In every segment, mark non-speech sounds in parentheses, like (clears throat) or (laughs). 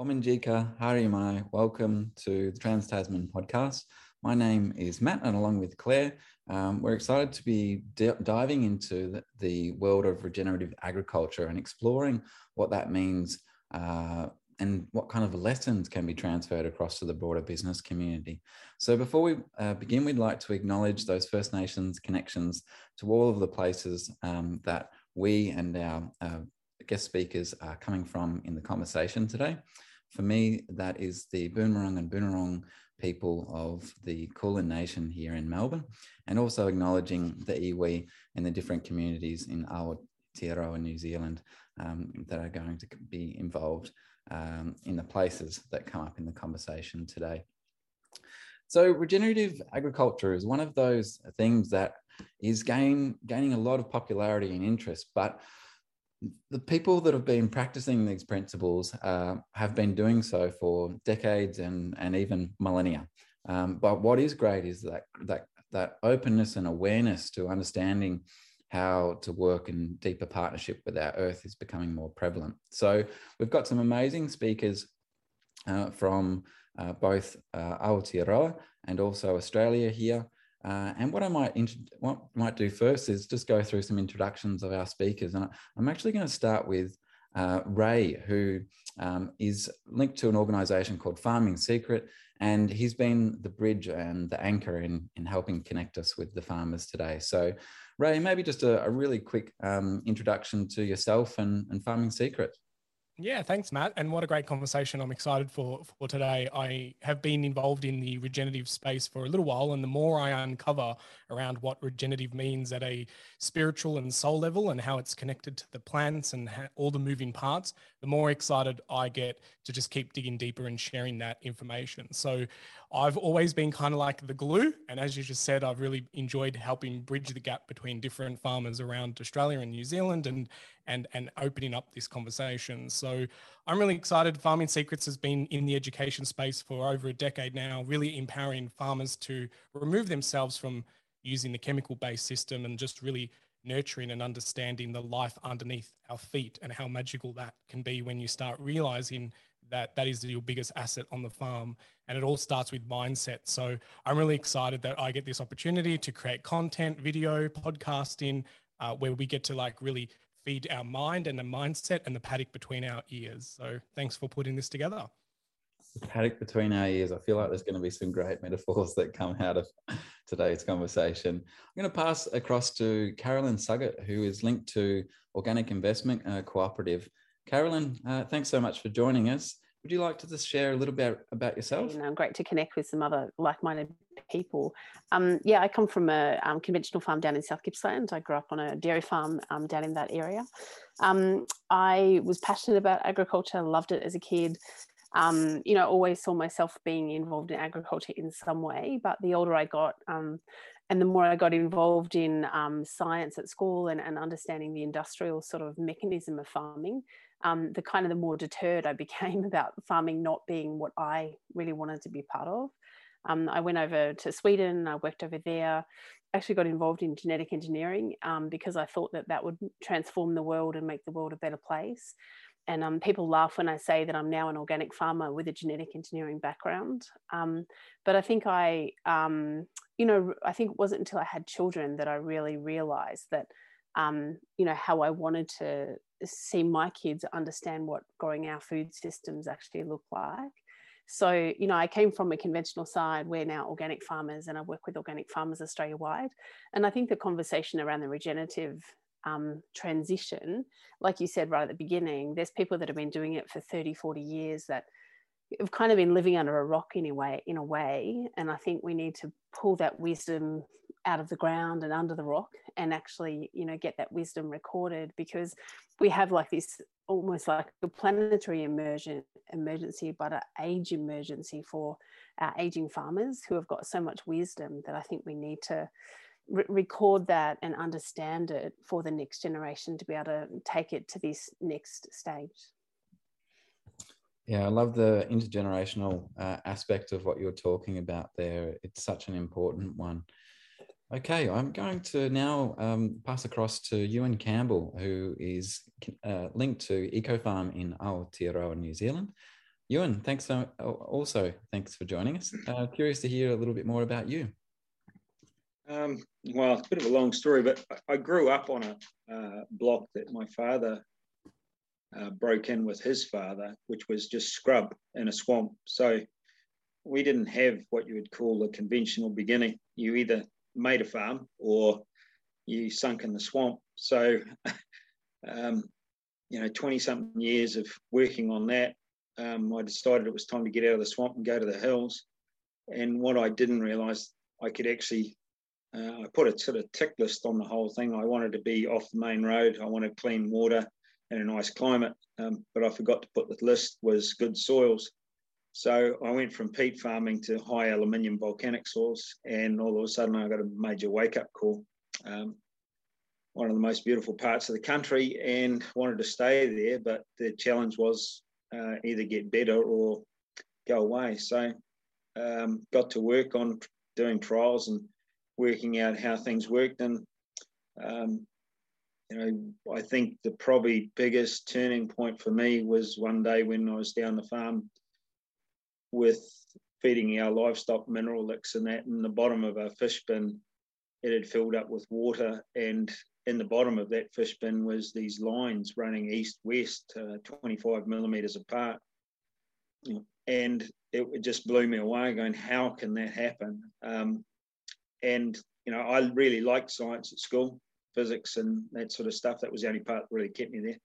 Ominjika Harimai, welcome to the Trans Tasman podcast. My name is Matt, and along with Claire, um, we're excited to be d- diving into the, the, world of regenerative agriculture and exploring what that means uh, and what kind of lessons can be transferred across to the broader business community. So, before we uh, begin, we'd like to acknowledge those First Nations connections to all of the places um, that we and our uh, guest speakers are coming from in the conversation today. For me, that is the Boonwurrung and Boonwurrung people of the Kulin Nation here in Melbourne, and also acknowledging the iwi and the different communities in Aotearoa New Zealand um, that are going to be involved um, in the places that come up in the conversation today. So regenerative agriculture is one of those things that is gain, gaining a lot of popularity and interest, but the people that have been practicing these principles uh, have been doing so for decades and, and even millennia. Um, but what is great is that, that, that openness and awareness to understanding how to work in deeper partnership with our earth is becoming more prevalent. So we've got some amazing speakers uh, from uh, both uh, Aotearoa and also Australia here. Uh, and what I might what might do first is just go through some introductions of our speakers. And I'm actually going to start with uh, Ray, who um, is linked to an organization called Farming Secret. And he's been the bridge and the anchor in, in helping connect us with the farmers today. So, Ray, maybe just a, a really quick um, introduction to yourself and, and Farming Secret. Yeah, thanks, Matt. And what a great conversation I'm excited for for today. I have been involved in the regenerative space for a little while, and the more I uncover around what regenerative means at a spiritual and soul level and how it's connected to the plants and all the moving parts, the more excited I get to just keep digging deeper and sharing that information. So I've always been kind of like the glue. And as you just said, I've really enjoyed helping bridge the gap between different farmers around Australia and New Zealand and and and opening up this conversation. So I'm really excited. Farming Secrets has been in the education space for over a decade now, really empowering farmers to remove themselves from using the chemical based system and just really nurturing and understanding the life underneath our feet and how magical that can be when you start realizing that that is your biggest asset on the farm. And it all starts with mindset. So i'm really excited that i get this opportunity to create content video podcasting uh, where we get to like really feed our mind and the mindset and the paddock between our ears. So thanks for putting this together. the paddock between our ears. I feel like there's going to be some great metaphors that come out of today's conversation. I'm going to pass across to Carolyn Suggett, who is linked to Organic Investment uh, Cooperative. Carolyn, uh, thanks so much for joining us. Would you like to just share a little bit about yourself? You know, great to connect with some other like-minded people. Um, yeah, I come from a um, conventional farm down in South Gippsland. I grew up on a dairy farm um, down in that area. Um, I was passionate about agriculture, loved it as a kid um, you know, always saw myself being involved in agriculture in some way. But the older I got, um, and the more I got involved in um, science at school and, and, understanding the industrial sort of mechanism of farming, um, the kind of the more deterred I (laughs) became about farming not being what I really wanted to be part of. Um, I went over to Sweden, I worked over there, actually got involved in genetic engineering um, because I thought that that would transform the world and make the world a better place and um, people laugh when I say that I'm now an organic farmer with a genetic engineering background. Um, but I think I, um, you know, I think it wasn't until I had children that I really realized that, um, you know, how I wanted to see my kids understand what growing our food systems actually look like. So, you know, I came from a conventional side. We're now organic farmers and I work with organic farmers Australia wide. And I think the conversation around the regenerative um, transition, like you said right at the beginning, there's people that have been doing it for 30, 40 years that have kind of been living under a rock in a way, in a way. And I think we need to pull that wisdom out of the ground and under the rock and actually, you know, get that wisdom recorded because we have like this almost like a planetary emergent emergency, but an age emergency for our aging farmers who have got so much wisdom that I think we need to re- record that and understand it for the next generation to be able to take it to this next stage. Yeah, I love the intergenerational uh, aspect of what you're talking about there. It's such an important one. Okay, I'm going to now um, pass across to Ewan Campbell, who is uh, linked to EcoFarm in Aotearoa, New Zealand. Ewan, thanks so also thanks for joining us. Uh, curious to hear a little bit more about you. Um, well, it's a bit of a long story, but I grew up on a uh, block that my father uh, broke in with his father, which was just scrub in a swamp. So we didn't have what you would call a conventional beginning. You either made a farm or you sunk in the swamp. So, (laughs) um, you know, 20 something years of working on that, um, I decided it was time to get out of the swamp and go to the hills. And what I didn't realize, I could actually, I put a sort of tick list on the whole thing. I wanted to be off the main road. I wanted clean water and a nice climate. Um, but I forgot to put the list was good soils. So I went from peat farming to high aluminium volcanic soils, and all of a sudden I got a major wake up call. Um, one of the most beautiful parts of the country, and wanted to stay there, but the challenge was uh, either get better or go away. So um, got to work on doing trials and working out how things worked, and um, you know, I think the probably biggest turning point for me was one day when I was down the farm with feeding our livestock mineral licks and that in the bottom of a fish bin it had filled up with water. And in the bottom of that fish bin was these lines running east west uh, 25 millimeters apart. And it just blew me away going how can that happen? Um, and you know i really liked science at school physics and that sort of stuff. That was the only part that really kept me there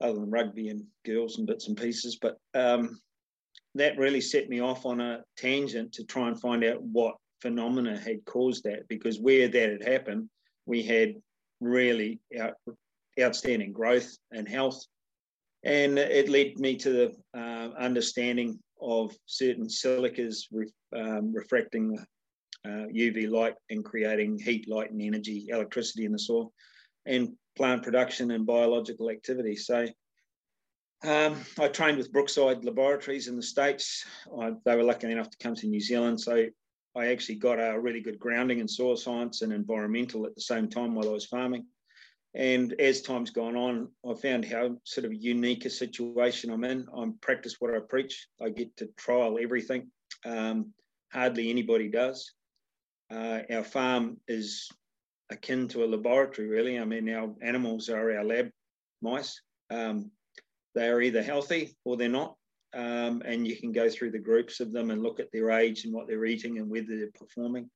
other than rugby and girls and bits and pieces. But um, that really set me off on a tangent to try and find out what phenomena had caused that. Because where that had happened, we had really out, outstanding growth and health. And it led me to the uh, understanding of certain silicas um, refracting uh, UV light and creating heat, light, and energy, electricity in the soil, and plant production and biological activity. So um, I trained with Brookside Laboratories in the States. I, they were lucky enough to come to New Zealand. So I actually got a really good grounding in soil science and environmental at the same time while I was farming. And as time's gone on, I found how sort of unique a situation I'm in. I'm practice what I preach. I get to trial everything. Um, hardly anybody does. Uh, our farm is akin to a laboratory, really. I mean, our animals are our lab mice. Um, they are either healthy or they're not. Um, and you can go through the groups of them and look at their age and what they're eating and whether they're performing.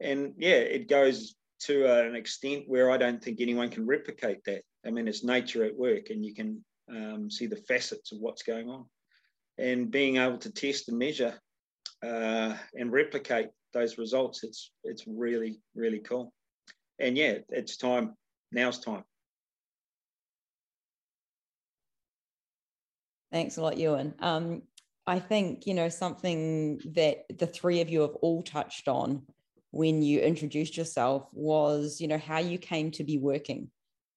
And yeah, it goes to an extent where I don't think anyone can replicate that. I mean, it's nature at work, and you can um, see the facets of what's going on. And being able to test and measure uh, and replicate those results, it's it's really really cool. And yeah, it's time. Now's time. Thanks a lot, Ewan. Um, I think, you know, something that the three of you have all touched on when you introduced yourself was, you know, how you came to be working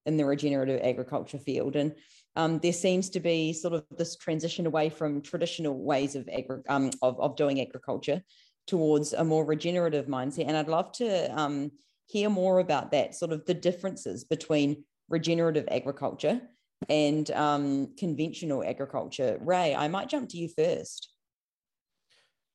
in the regenerative agriculture field. And um, there seems to be sort of this transition away from traditional ways of, agri- um, of, of doing agriculture towards a more regenerative mindset. And I'd love to um, hear more about that, sort of the differences between regenerative agriculture and um, conventional agriculture. Ray, I might jump to you first.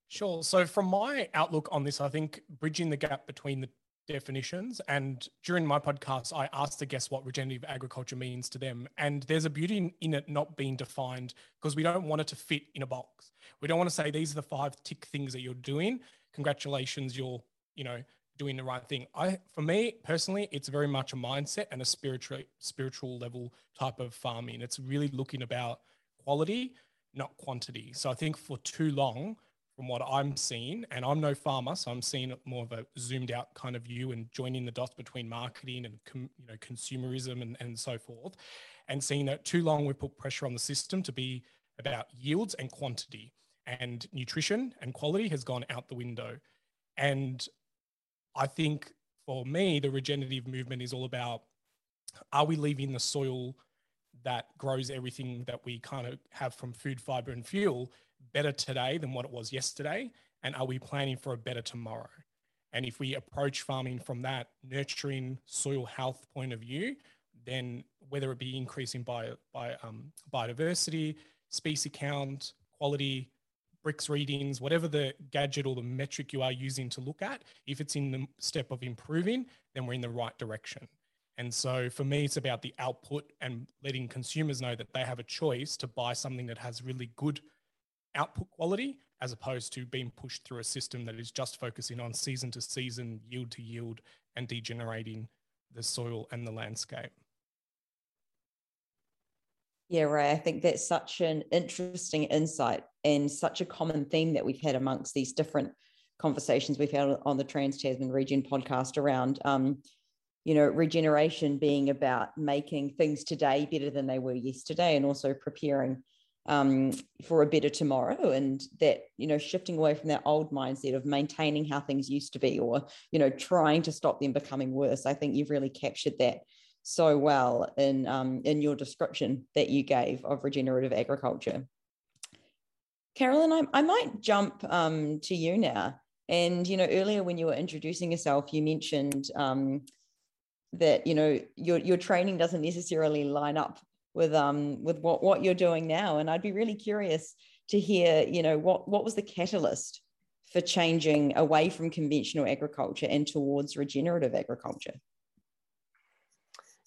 Sure. So, from my outlook on this, I think bridging the gap between the definitions and during my podcast i asked the guests what regenerative agriculture means to them and there's a beauty in, in, it not being defined because we don't want it to fit in a box we don't want to say these are the five tick things that you're doing congratulations you're you know doing the right thing. I, for me personally, it's very much a mindset and a spiritual spiritual level type of farming. It's really looking about quality, not quantity. So I think for too long, from what I'm seeing, and I'm no farmer, so I'm seeing more of a zoomed out kind of view and joining the dots between marketing and com, you know consumerism and, and so forth, and seeing that too long we put pressure on the system to be about yields and quantity, and nutrition and quality has gone out the window. And I think for me, the regenerative movement is all about are we leaving the soil that grows everything that we kind of have from food, fiber, and fuel better today than what it was yesterday? And are we planning for a better tomorrow? And if we approach farming from that nurturing soil health point of view, then whether it be increasing by, by um, biodiversity, species count, quality Brix readings, whatever the gadget or the metric you are using to look at, if it's in the step of improving, then we're in the right direction. And so for me, it's about the output and letting consumers know that they have a choice to buy something that has really good output quality as opposed to being pushed through a system that is just focusing on season to season, yield to yield, and degenerating the soil and the landscape. Yeah, Ray, I think that's such an interesting insight and such a common theme that we've had amongst these different conversations we've had on the Trans Tasman Region podcast around, um, you know, regeneration being about making things today better than they were yesterday and also preparing um, for a better tomorrow and that you know shifting away from that old mindset of maintaining how things used to be or you know trying to stop them becoming worse. I think you've really captured that so well in um, in your description that you gave of regenerative agriculture. Carolyn i, I might jump um, to you now. And you know earlier when you were introducing yourself you mentioned um, that you know your your training doesn't necessarily line up with um with what what you're doing now. And i'd be really curious to hear you know what what was the catalyst for changing away from conventional agriculture and towards regenerative agriculture?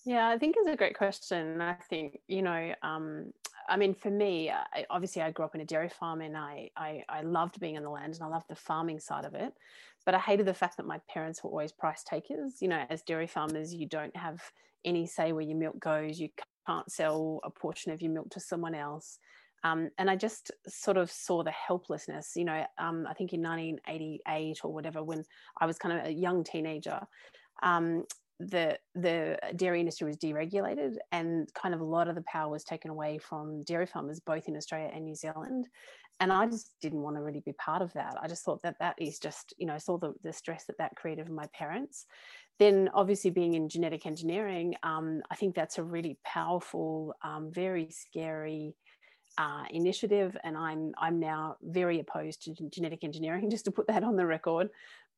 Yeah i think it's a great question. I think you know um, i mean for me I, obviously i grew up in a dairy farm and I, I i loved being in the land and i loved the farming side of it. But i hated the fact that my parents were always price takers. You know as dairy farmers you don't have any say where your milk goes. You can't sell a portion of your milk to someone else. Um, and I just sort of saw the helplessness, you know, um, I think in 1988 or whatever, when I was kind of a young teenager, um, the the dairy industry was deregulated and kind of a lot of the power was taken away from dairy farmers both in Australia and New Zealand. And I just didn't want to really be part of that. I just thought that that is just you know I saw the, the stress that that created for my parents then obviously being in genetic engineering, um, I think that's a really powerful, um, very scary uh, initiative. And I'm, I'm now very opposed to genetic engineering, (laughs) just to put that on the record.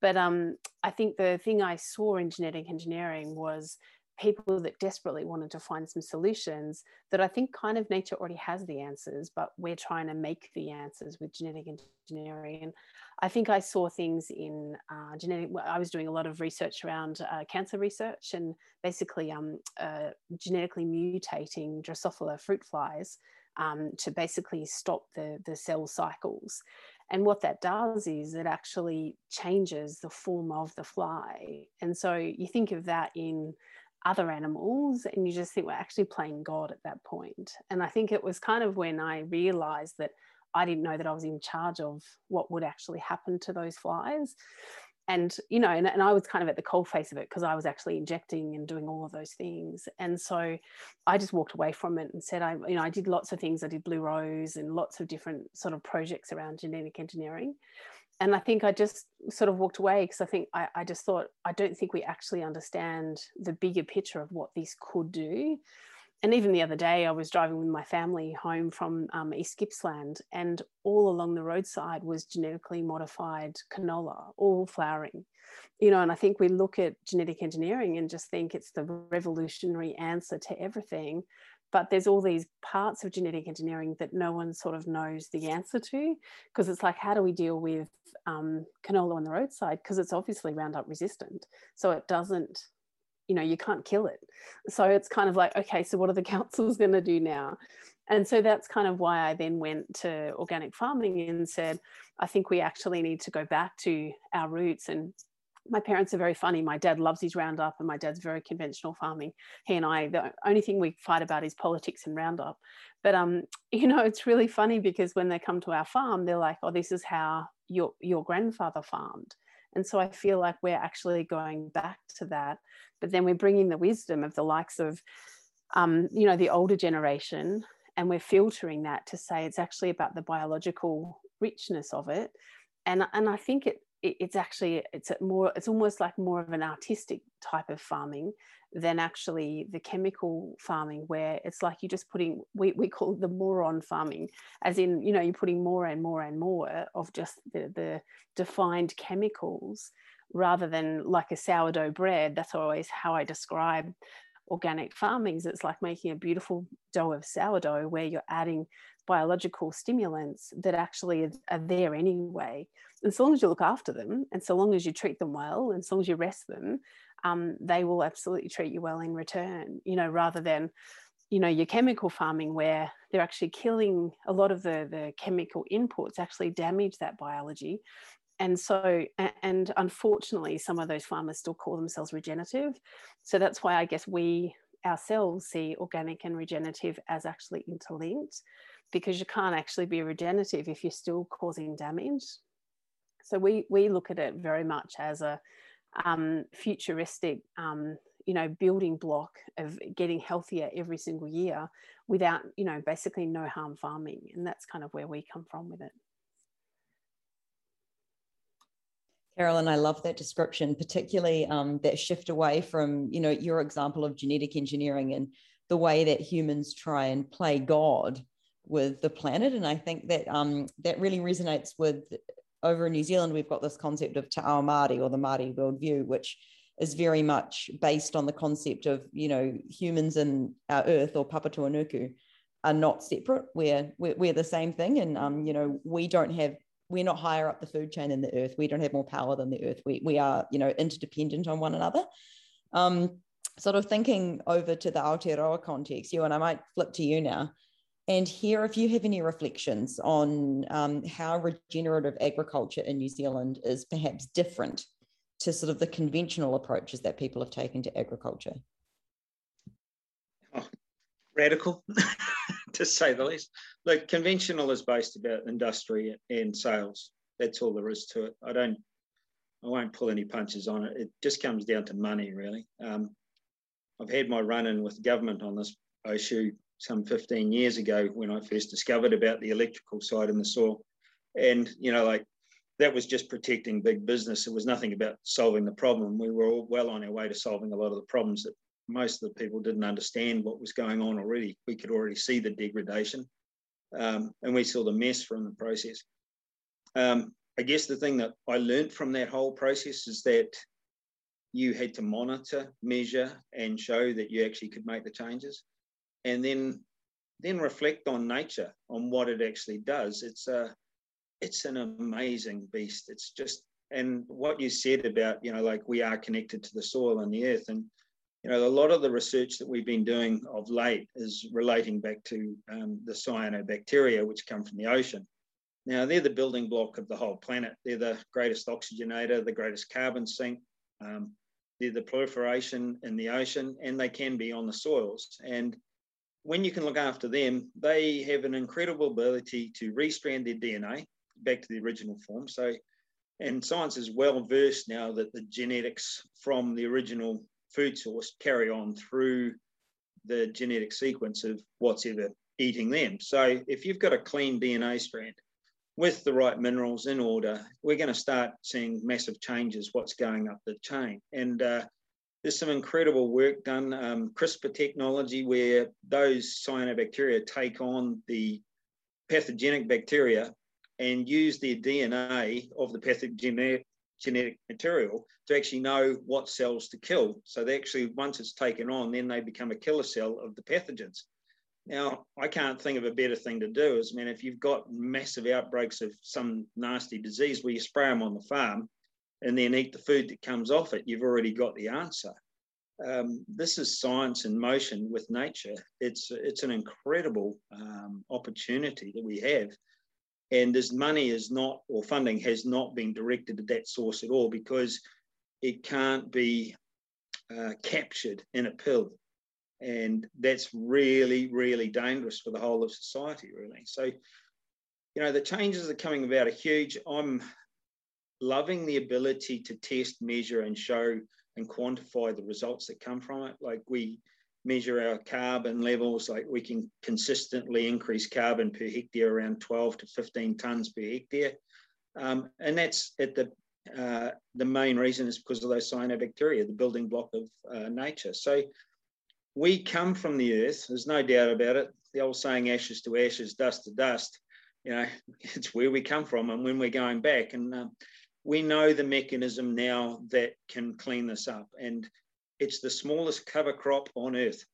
But um, I think the thing I saw in genetic engineering was people that desperately wanted to find some solutions that I think kind of nature already has the answers, but we're trying to make the answers with genetic engineering. And I think I saw things in uh, genetic, I was doing a lot of research around uh, cancer research and basically um, uh, genetically mutating Drosophila fruit flies um, to basically stop the, the cell cycles. And what that does is it actually changes the form of the fly. And so you think of that in other animals and you just think we're actually playing God at that point. And I think it was kind of when I realized that I didn't know that I was in charge of what would actually happen to those flies. And, you know, and, and I was kind of at the cold face of it because I was actually injecting and doing all of those things. And so I just walked away from it and said, I, you know, I did lots of things. I did Blue Rose and lots of different sort of projects around genetic engineering and I think I just sort of walked away because I think I, I, just thought I don't think we actually understand the bigger picture of what this could do. And even the other day, I was driving with my family home from um, East Gippsland, and all along the roadside was genetically modified canola, all flowering. You know, and I think we look at genetic engineering and just think it's the revolutionary answer to everything but there's all these parts of genetic engineering that no one sort of knows the answer to because it's like how do we deal with um, canola on the roadside? Because it's obviously roundup resistant so it doesn't you know you can't kill it. So it's kind of like okay so what are the (laughs) councils going to do now? And so that's kind of why i then went to organic farming and said i think we actually need to go back to our roots and my parents are very funny. My dad loves his Roundup, and my dad's very conventional farming. He and I, the only thing we fight about is politics and Roundup. But um, (laughs) you know, it's really funny because when they come to our farm, they're like, "Oh, this is how your your grandfather farmed." And so I feel like we're actually going back to that, but then we're bringing the wisdom of the likes of, um, you know, the older generation, and we're filtering that to say it's actually about the biological richness of it. And, and I think it it's actually it's more it's almost like more of an artistic type of farming than actually the chemical farming where it's like you're just putting we, we call the moron farming as in you know you're putting more and more and more of just the, the defined chemicals rather than like a sourdough bread. That's always how i describe organic farming is it's like making a beautiful dough of sourdough where you're adding biological stimulants that actually are, there anyway. And so long as you look after them, and so long as you treat them well, and so long as you rest them, um, they will absolutely treat you well in return. You know, rather than you know your chemical farming where they're actually killing a lot of the the chemical inputs actually damage that biology and so and unfortunately some of those farmers still call themselves regenerative. So that's why i guess we ourselves see organic and regenerative as actually interlinked because you can't actually be regenerative if you're still causing damage. So we we look at it very much as a um, futuristic um, you know building block of getting healthier every single year without you know basically no harm farming. And that's kind of where we come from with it Carolyn, I love that description, particularly um, that shift away from, you know, your example of genetic engineering and the way that humans try and play God with the planet. And I think that um, that really resonates with over in New Zealand, we've got this concept of Te Ao Māori or the Māori worldview, which is very much based on the concept of you know humans and our earth or Papatūānuku are not separate. We're, we're we're the same thing, and um, you know we don't have we're not higher up the food chain than the earth. We don't have more power than the earth. We we are you know interdependent on one another. Um, sort of thinking over to the Aotearoa context, Ewan I might flip to you now and hear if you have any reflections on um, how regenerative agriculture in New Zealand is perhaps different to sort of the conventional approaches that people have taken to agriculture? Oh, radical, (laughs) to say the least. Look, conventional is based about industry and sales. That's all there is to it. I don't, I won't pull any punches on it. It just comes down to money, really. Um, I've had my run in with government on this issue some 15 years ago when I first discovered about the electrical side in the soil. And, you know, like that was just protecting big business. It was nothing about solving the problem. We were all well on our way to solving a lot of the problems that most of the people didn't understand what was going on already. We could already see the degradation um, and we saw the mess from the process. Um, I guess the thing that I learned from that whole process is that you had to monitor, measure, and show that you actually could make the changes, and then then reflect on nature, on what it actually does. It's a it's an amazing beast. It's just and what you said about you know like we are connected to the soil and the earth and you know a lot of the research that we've been doing of late is relating back to um, the cyanobacteria which come from the ocean. Now they're the building block of the whole planet. They're the greatest oxygenator the greatest carbon sink um, they're the proliferation in the ocean and they can be on the soils. And when you can look after them they have an incredible ability to restrand their dna back to the original form. So, and science is well versed now that the genetics from the original food source carry on through the genetic sequence of what's ever eating them. So, if you've got a clean DNA strand with the right minerals in order, we're going to start seeing massive changes. What's going up the chain, and uh, there's some incredible work done. Um, CRISPR technology, where those cyanobacteria take on the pathogenic bacteria and use their DNA of the pathogenic genetic material to actually know what cells to kill. So they actually, once it's taken on, then they become a killer cell of the pathogens. Now, I can't think of a better thing to do. Is I mean, if you've got massive outbreaks of some nasty disease where you spray them on the farm and then eat the food that comes off it, you've already got the answer. Um, this is science in motion with nature. It's it's an incredible um, opportunity that we have and this money is not or funding has not been directed to that source at all because it can't be uh, captured in a pill. And that's really really dangerous for the whole of society really. So you know the changes are coming about are huge. I'm loving the ability to test measure and show and quantify the results that come from it. Like we measure our carbon levels, like we can consistently increase carbon per hectare around 12 to 15 tons per hectare. Um, and that's at the uh, the main reason is because of those cyanobacteria, the building block of uh, nature. So we come from the earth, there's no doubt about it. The old saying, ashes to ashes, dust to dust, you know, (laughs) it's where we come from and when we're going back. And uh, we know the mechanism now that can clean this up. And it's the smallest cover crop on earth.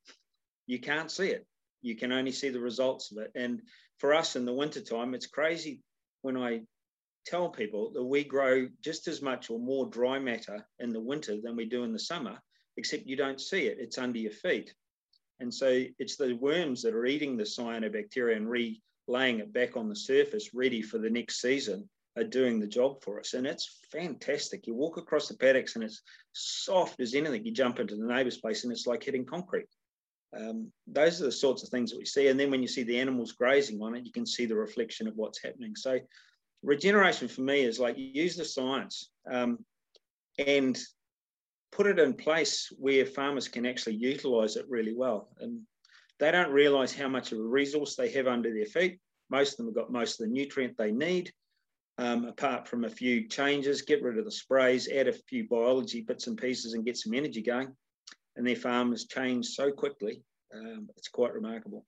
You can't see it. You can only see the results of it. And for us in the wintertime, it's crazy when I tell people that we grow just as much or more dry matter in the winter than we do in the summer, except you don't see it. It's under your feet. And so it's the worms that are eating the cyanobacteria and relaying it back on the surface, ready for the next season, are doing the job for us. And it's fantastic. You walk across the paddocks and it's soft as anything. You jump into the neighbour's place and it's like hitting concrete. Um, those are the sorts of things that we see. And then when you see the animals grazing on it, you can see the reflection of what's happening. So regeneration for me is like use the science um, and put it in place where farmers can actually utilize it really well. And they don't realize how much of a resource they have under their feet. Most of them have got most of the nutrient they need. Um, apart from a few changes, get rid of the sprays, add a few biology bits and pieces, and get some energy going and their farmers change so quickly. Um, it's quite remarkable.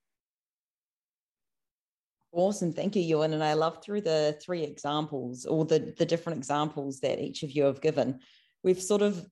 Awesome. Thank you, Ewan. And I love through the three examples or the, the different examples that each of you have given, we've sort of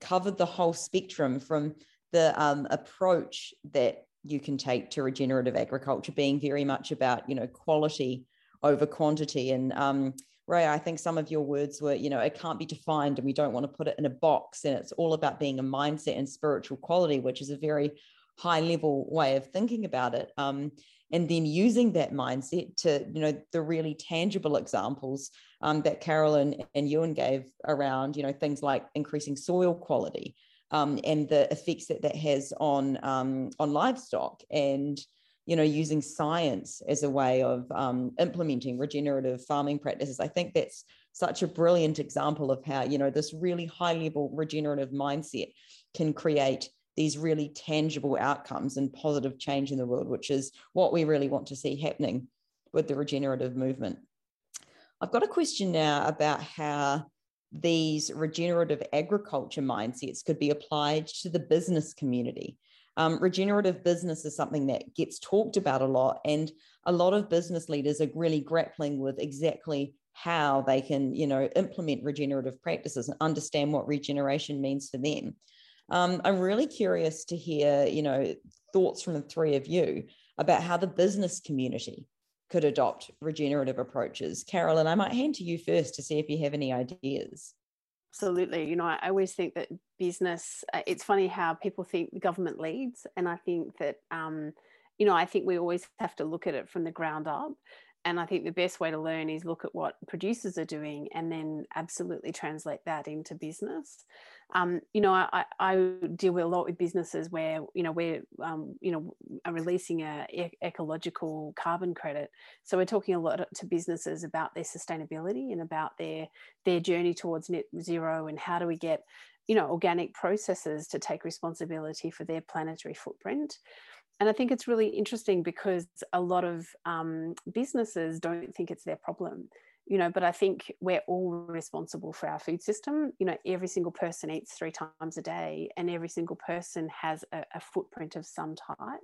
covered the whole spectrum from the um, approach that you can take to regenerative agriculture being very much about, you know, quality over quantity. And um, Ray, I think some of your words were, you know, it can't be defined and we don't want to put it in a box. And it's all about being a mindset and spiritual quality, which is a very high level way of thinking about it. Um, and then using that mindset to, you know, the really tangible examples um, that Carolyn and Ewan gave around, you know, things like increasing soil quality um, and the effects that that has on um, on livestock and you know, using science as a way of um, implementing regenerative farming practices. I think that's such a brilliant example of how, you know, this really high level regenerative mindset can create these really tangible outcomes and positive change in the world, which is what we really want to see happening with the regenerative movement. I've got a question now about how these regenerative agriculture mindsets could be applied to the business community. Um, regenerative business is something that gets talked about a lot, and a lot of business leaders are really grappling with exactly how they can, you know, implement regenerative practices and understand what regeneration means for them. Um, I'm really curious to hear, you know, thoughts from the three of you about how the business community could adopt regenerative approaches. Carolyn, I might hand to you first to see if you have any ideas. Absolutely. You know, I always think that business, uh, it's funny how people think the government leads. And I think that, um, you know, I think we always have to look at it from the ground up. And I think the best way to learn is look at what producers are doing and then absolutely translate that into business. Um, you know, I, I, deal with a lot with businesses where, you know, we're, um, you know, are releasing a e- ecological carbon credit. So we're talking a lot to businesses about their sustainability and about their their journey towards net zero and how do we get, you know, organic processes to take responsibility for their planetary footprint. And I think it's really interesting because a lot of um, businesses don't think it's their problem. You know, but I think we're all responsible for our food system. You know, every single person eats three times a day, and every single person has a, a footprint of some type.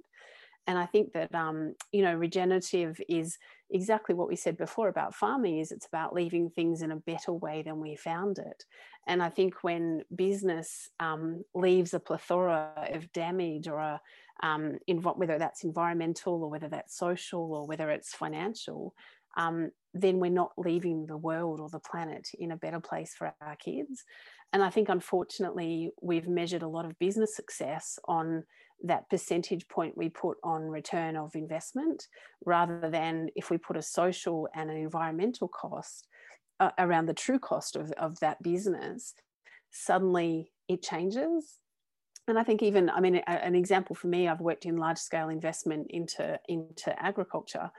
And I think that um, you know, regenerative is exactly what we said before about farming. Is it's about leaving things in a better way than we found it. And I think when business um, leaves a plethora of damage or a um, in whether that's environmental or whether that's social or whether it's financial, um, then we're not leaving the world or the planet in a better place for our kids. And I think, unfortunately, we've measured a lot of business success on that percentage point we put on return of investment rather than if we put a social and an environmental cost uh, around the true cost of, of that business, suddenly it changes and I think even, I mean, a, an example for me, I've worked in large scale investment into, into agriculture.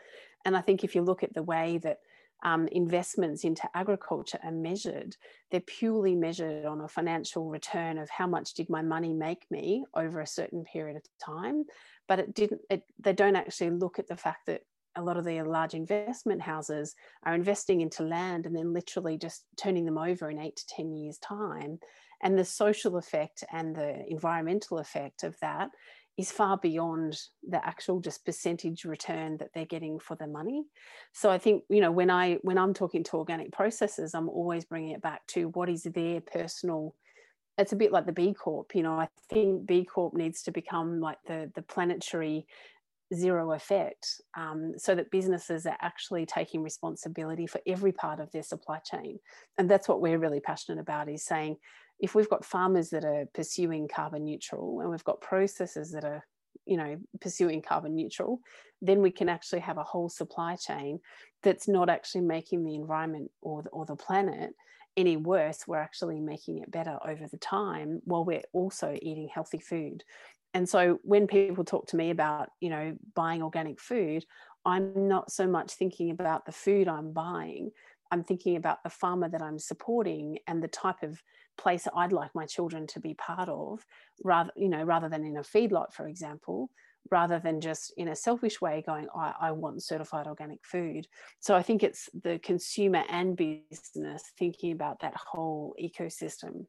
And I think if you look at the way that um, investments into agriculture are measured, they're purely measured on a financial return of how much did my money make me over a certain period of time. But it didn't, it, they don't actually look at the fact that a lot of the large investment houses are investing into land and then literally just turning them over in eight to 10 years' time and the social effect and the environmental effect of that is far beyond the actual just percentage return that they're getting for their money. So i think you know when i when i'm talking to organic processors i'm always bringing it back to what is their personal it's a bit like the b corp you know i think b corp needs to become like the the planetary zero effect um, so that businesses are actually taking responsibility for every part of their supply chain. And that's what we're really passionate about is saying if we've got farmers that are pursuing carbon neutral and we've got processes that are you know pursuing carbon neutral then we can actually have a whole supply chain that's not actually making the environment or the, or the planet any worse. We're actually making it better over the time while we're also eating healthy food. And so when people talk to me about you know buying organic food i'm not so much thinking about the food i'm buying. I'm thinking about the farmer that i'm supporting and the type of place i'd like my children to be part of rather you know rather than in a feedlot for example rather than just in a selfish way going I, I want certified organic food so i think it's the consumer and business thinking about that whole ecosystem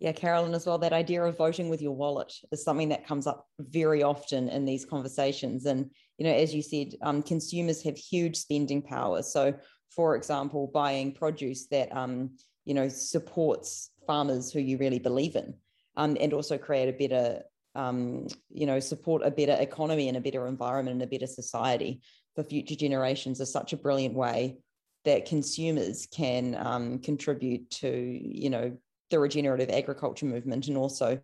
Yeah, Carolyn, as well, that idea of voting with your wallet is something that comes up very often in these conversations. And, you know, as you said, um, consumers have huge spending power. So, for example, buying produce that, um, you know, supports farmers who you really believe in um, and also create a better, um, you know, support a better economy and a better environment and a better society for future generations is such a brilliant way that consumers can um, contribute to, you know, the regenerative agriculture movement and also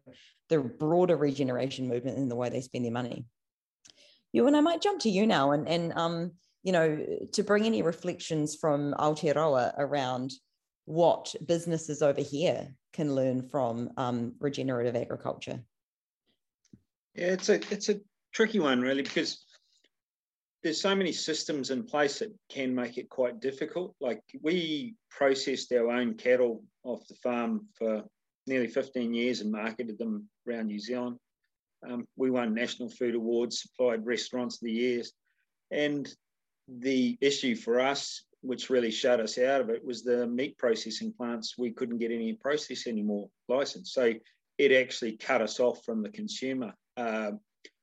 the broader regeneration movement in the way they spend their money. Ewan I might jump to you now and, and um, you know, to bring any reflections from Aotearoa around what businesses over here can learn from um, regenerative agriculture. Yeah, it's a it's a tricky one really because there's so many systems in place that can make it quite difficult. Like we processed our own cattle off the farm for nearly 15 years and marketed them around New Zealand. Um, we won national food awards, supplied restaurants of the years, and the issue for us, which really shut us out of it, was the meat processing plants. We couldn't get any process anymore license, so it actually cut us off from the consumer. Uh,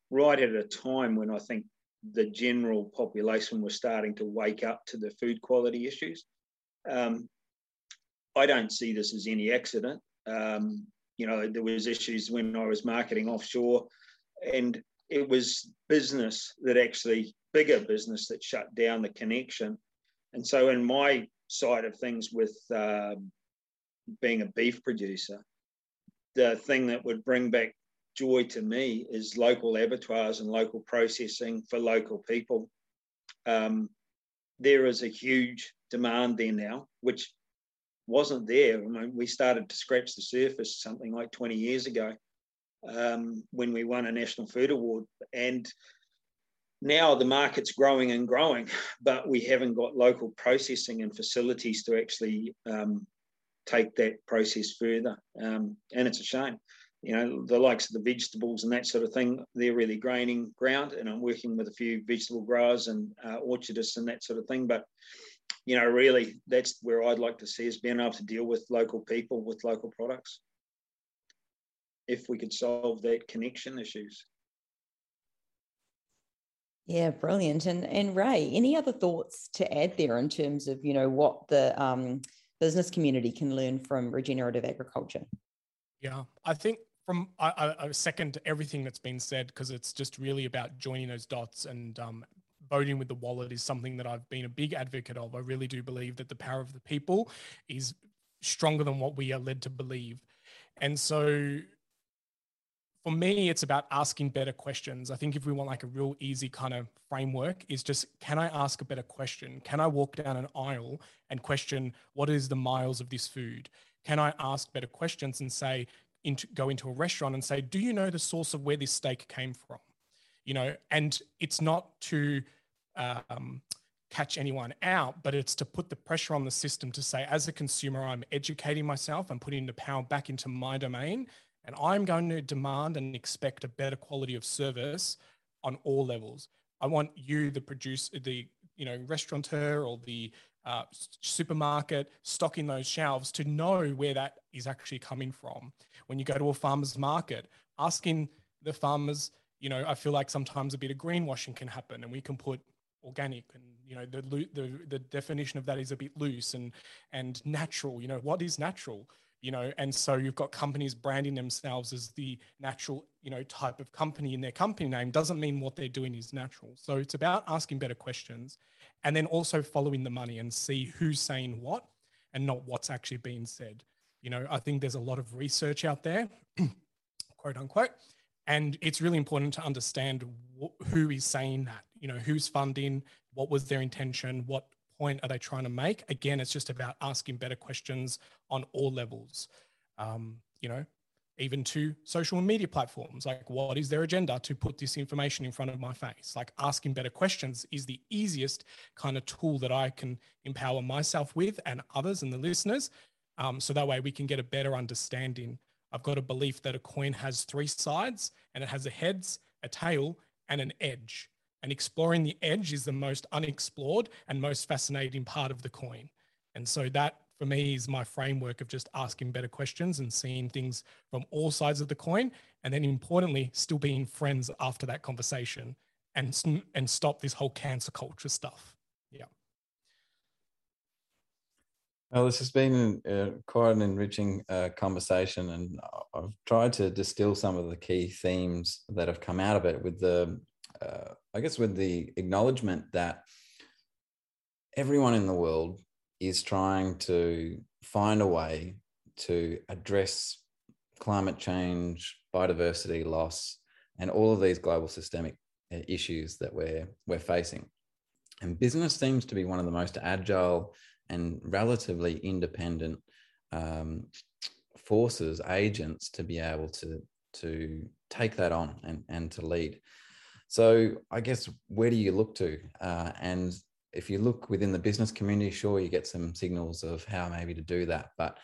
right at a time when I think the general population was starting to wake up to the food quality issues. Um, I don't see this as any accident. Um, you know, there was issues when I was marketing offshore, and it was business that actually bigger business that shut down the connection. And so, in my side of things, with uh, being a beef producer, the thing that would bring back joy to me is local abattoirs and local processing for local people. Um, there is a huge demand there now, which wasn't there. I mean, we started to scratch the surface something like 20 years ago um, when we won a National Food Award. And now the market's growing and growing, but we haven't got local processing and facilities to actually um, take that process further. Um, and it's a shame you know, the likes of the vegetables and that sort of thing, they're really graining ground. And I'm working with a few vegetable growers and uh, orchardists and that sort of thing. But, you know, really, that's where I'd like to see us being able to deal with local people with local products. If we could solve that connection issues. Yeah, brilliant. And and Ray, any other thoughts to add there in terms of you know what the um, business community can learn from regenerative agriculture? Yeah, I think from I, I second everything that's been said because it's just really about joining those dots and um, voting with the wallet is something that I've been a big advocate of. I really do believe that the power of the people is stronger than what we are led to believe, and so for me, it's about asking better questions. I think if we want like a real easy kind of framework, is just can I ask a better question? Can I walk down an aisle and question what is the miles of this food? Can I ask better questions and say, into, go into a restaurant and say, do you know the source of where this steak came from? You know, and it's not to um, catch anyone out, but it's to put the pressure on the system to say, as a consumer, I'm educating myself, I'm putting the power back into my domain, and I'm going to demand and expect a better quality of service on all levels. I want you, the producer, the you know restaurateur or the uh, supermarket stocking those shelves to know where that is actually coming from. When you go to a farmer's market, asking the farmers, you know, I feel like sometimes a bit of greenwashing can happen and we can put organic and you know the, the the definition of that is a bit loose and and natural you know what is natural you know and so you've got companies branding themselves as the natural you know type of company in their company name doesn't mean what they're doing is natural. So it's about asking better questions and then also following the money and see who's saying what and not what's actually being said. You know i think there's a lot of research out there (clears throat) quote unquote and it's really important to understand wh- who is saying that. You know who's funding what was their intention what point are they trying to make? Again, it's just about asking better questions on all levels. Um, you know, even to social media platforms, like what is their agenda to put this information in front of my face? Like asking better questions is the easiest kind of tool that I can empower myself with and others and the listeners. Um, so that way we can get a better understanding. I've got a belief that a coin has three sides and it has a heads, a tail, and an edge. And exploring the edge is the most unexplored and most fascinating part of the coin. And so that for me is my framework of just asking better questions and seeing things from all sides of the coin. And then importantly, still being friends after that conversation and, and stop this whole cancer culture stuff. Yeah. Well, this has been uh, quite an enriching uh, conversation, and I've tried to distill some of the key themes that have come out of it with the uh, I guess, with the acknowledgement that everyone in the world is trying to find a way to address climate change, biodiversity loss, and all of these global systemic uh, issues that we're we're facing. And business seems to be one of the most agile and relatively independent um, forces, agents to be able to to take that on and, and to lead. So I guess where do you look to? Uh, and if you look within the business community, sure, you get some signals of how maybe to do that. But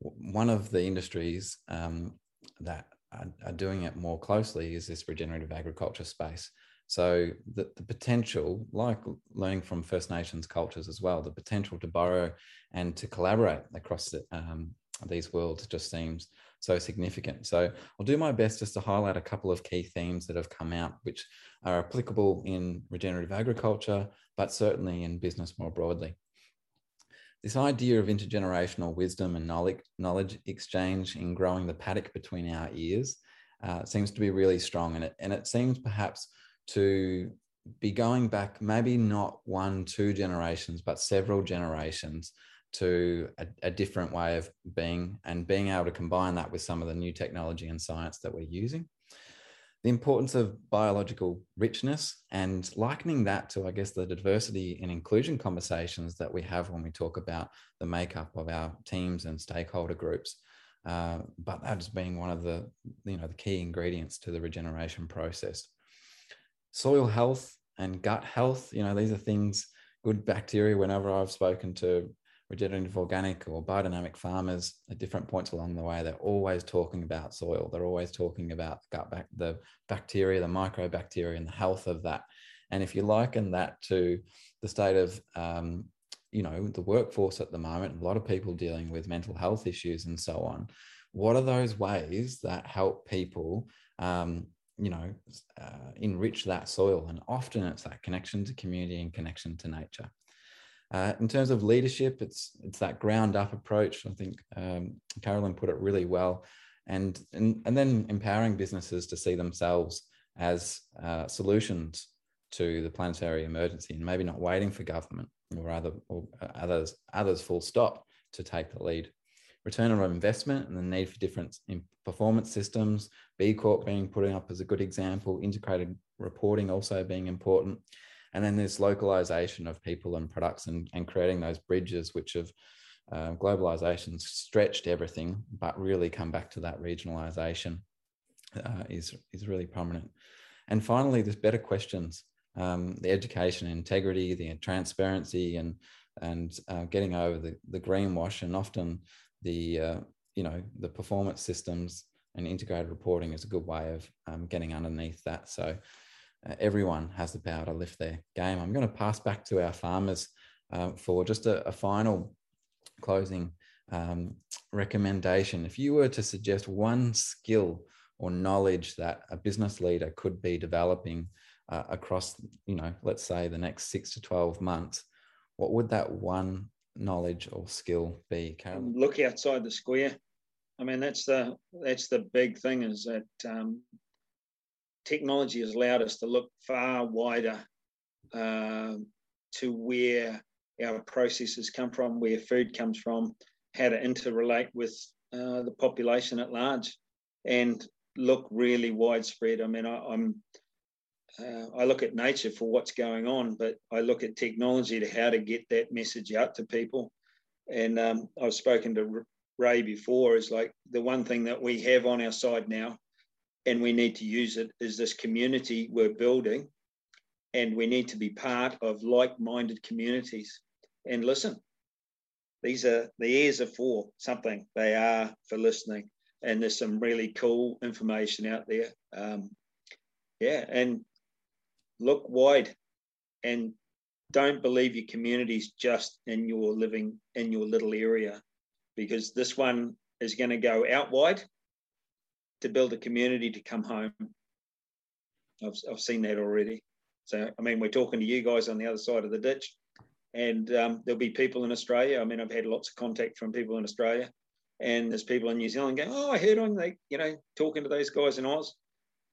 one of the industries um, that are, are, doing it more closely is this regenerative agriculture space. So the, the potential, like learning from First Nations cultures as well, the potential to borrow and to collaborate across the, um, these worlds just seems so significant. So I'll do my best just to highlight a couple of key themes that have come out, which are applicable in regenerative agriculture, but certainly in business more broadly. This idea of intergenerational wisdom and knowledge, exchange in growing the paddock between our ears uh, seems to be really strong. And it, and it seems perhaps to be going back maybe not one, two generations, but several generations to a, a, different way of being and being able to combine that with some of the new technology and science that we're using. The importance of biological richness and likening that to, I guess, the diversity and inclusion conversations that we have when we talk about the makeup of our teams and stakeholder groups. Uh, but that's being one of the, you know, the key ingredients to the regeneration process. Soil health and gut health, you know, these are things, good bacteria. Whenever I've spoken to regenerative organic or biodynamic farmers at different points along the way, they're always talking about soil. They're always talking about gut back, the bacteria, the microbacteria, and the health of that. And if you liken that to the state of, um, you know, the workforce at the moment, a lot of people dealing with mental health issues and so on. What are those ways that help people, um, you know, uh, enrich that soil? And often it's that connection to community and connection to nature. Uh, in terms of leadership, it's it's that ground up approach. I think um, Carolyn put it really well, and, and and then empowering businesses to see themselves as uh, solutions to the planetary emergency, and maybe not waiting for government or other or others others full stop to take the lead. Return on investment and the need for different performance systems. B Corp being put up as a good example. Integrated reporting also being important and then this localization of people and products and, and creating those bridges which have uh, globalization stretched everything but really come back to that regionalization uh, is is really prominent. And finally there's better questions um, the education integrity the transparency and and uh, getting over the, the greenwash and often the uh, you know the performance systems and integrated reporting is a good way of um, getting underneath that. So uh, everyone has the power to lift their game. I'm going to pass back to our farmers uh, for just a, a final closing um, recommendation. If you were to suggest one skill or knowledge that a business leader could be developing uh, across, you know, let's say the next six to 12 months, what would that one knowledge or skill be, Carolyn? Look outside the square. I mean, that's the that's the big thing is that um, technology has allowed us to look far wider uh, to where our processes come from, where food comes from, how to interrelate with uh, the population at large, and look really widespread. I mean, I, am uh, I look at nature for what's going on, but I look at technology to how to get that message out to people. And um, I've spoken to Ray before. Is like the one thing that we have on our side now, and we need to use it is this community we're building, and we need to be part of like-minded communities. And listen, these are the ears are for something. They are for listening, and there's some really cool information out there. Um, yeah, and look wide and don't believe your community's just in your living in your little area because this one is going to go out wide to build a community to come home. I've, I've seen that already. So, I mean, we're talking to you guys on the other side of the ditch, and um, there'll be people in Australia. I mean, I've had lots of contact from people in Australia, and there's people in New Zealand going, "Oh, I heard on they, you know, talking to those guys in Oz.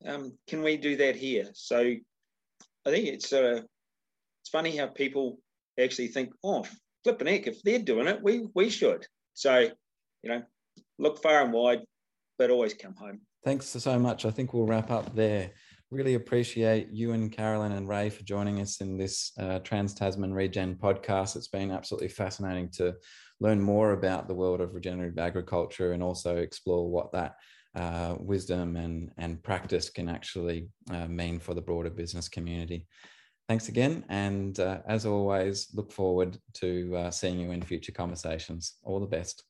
Um, can we do that here?" So I think it's uh, it's funny how people actually think, oh, flipping heck, if they're doing it, we we should. So, you know, look far and wide, but always come home. Thanks so much. I think we'll wrap up there. Really appreciate you and Carolyn and Ray for joining us in this uh, Trans Tasman Regen podcast. It's been absolutely fascinating to learn more about the world of regenerative agriculture and also explore what that uh, wisdom and, and practice can actually uh, mean for the broader business community. Thanks again. And uh, as always, look forward to uh, seeing you in future conversations. All the best.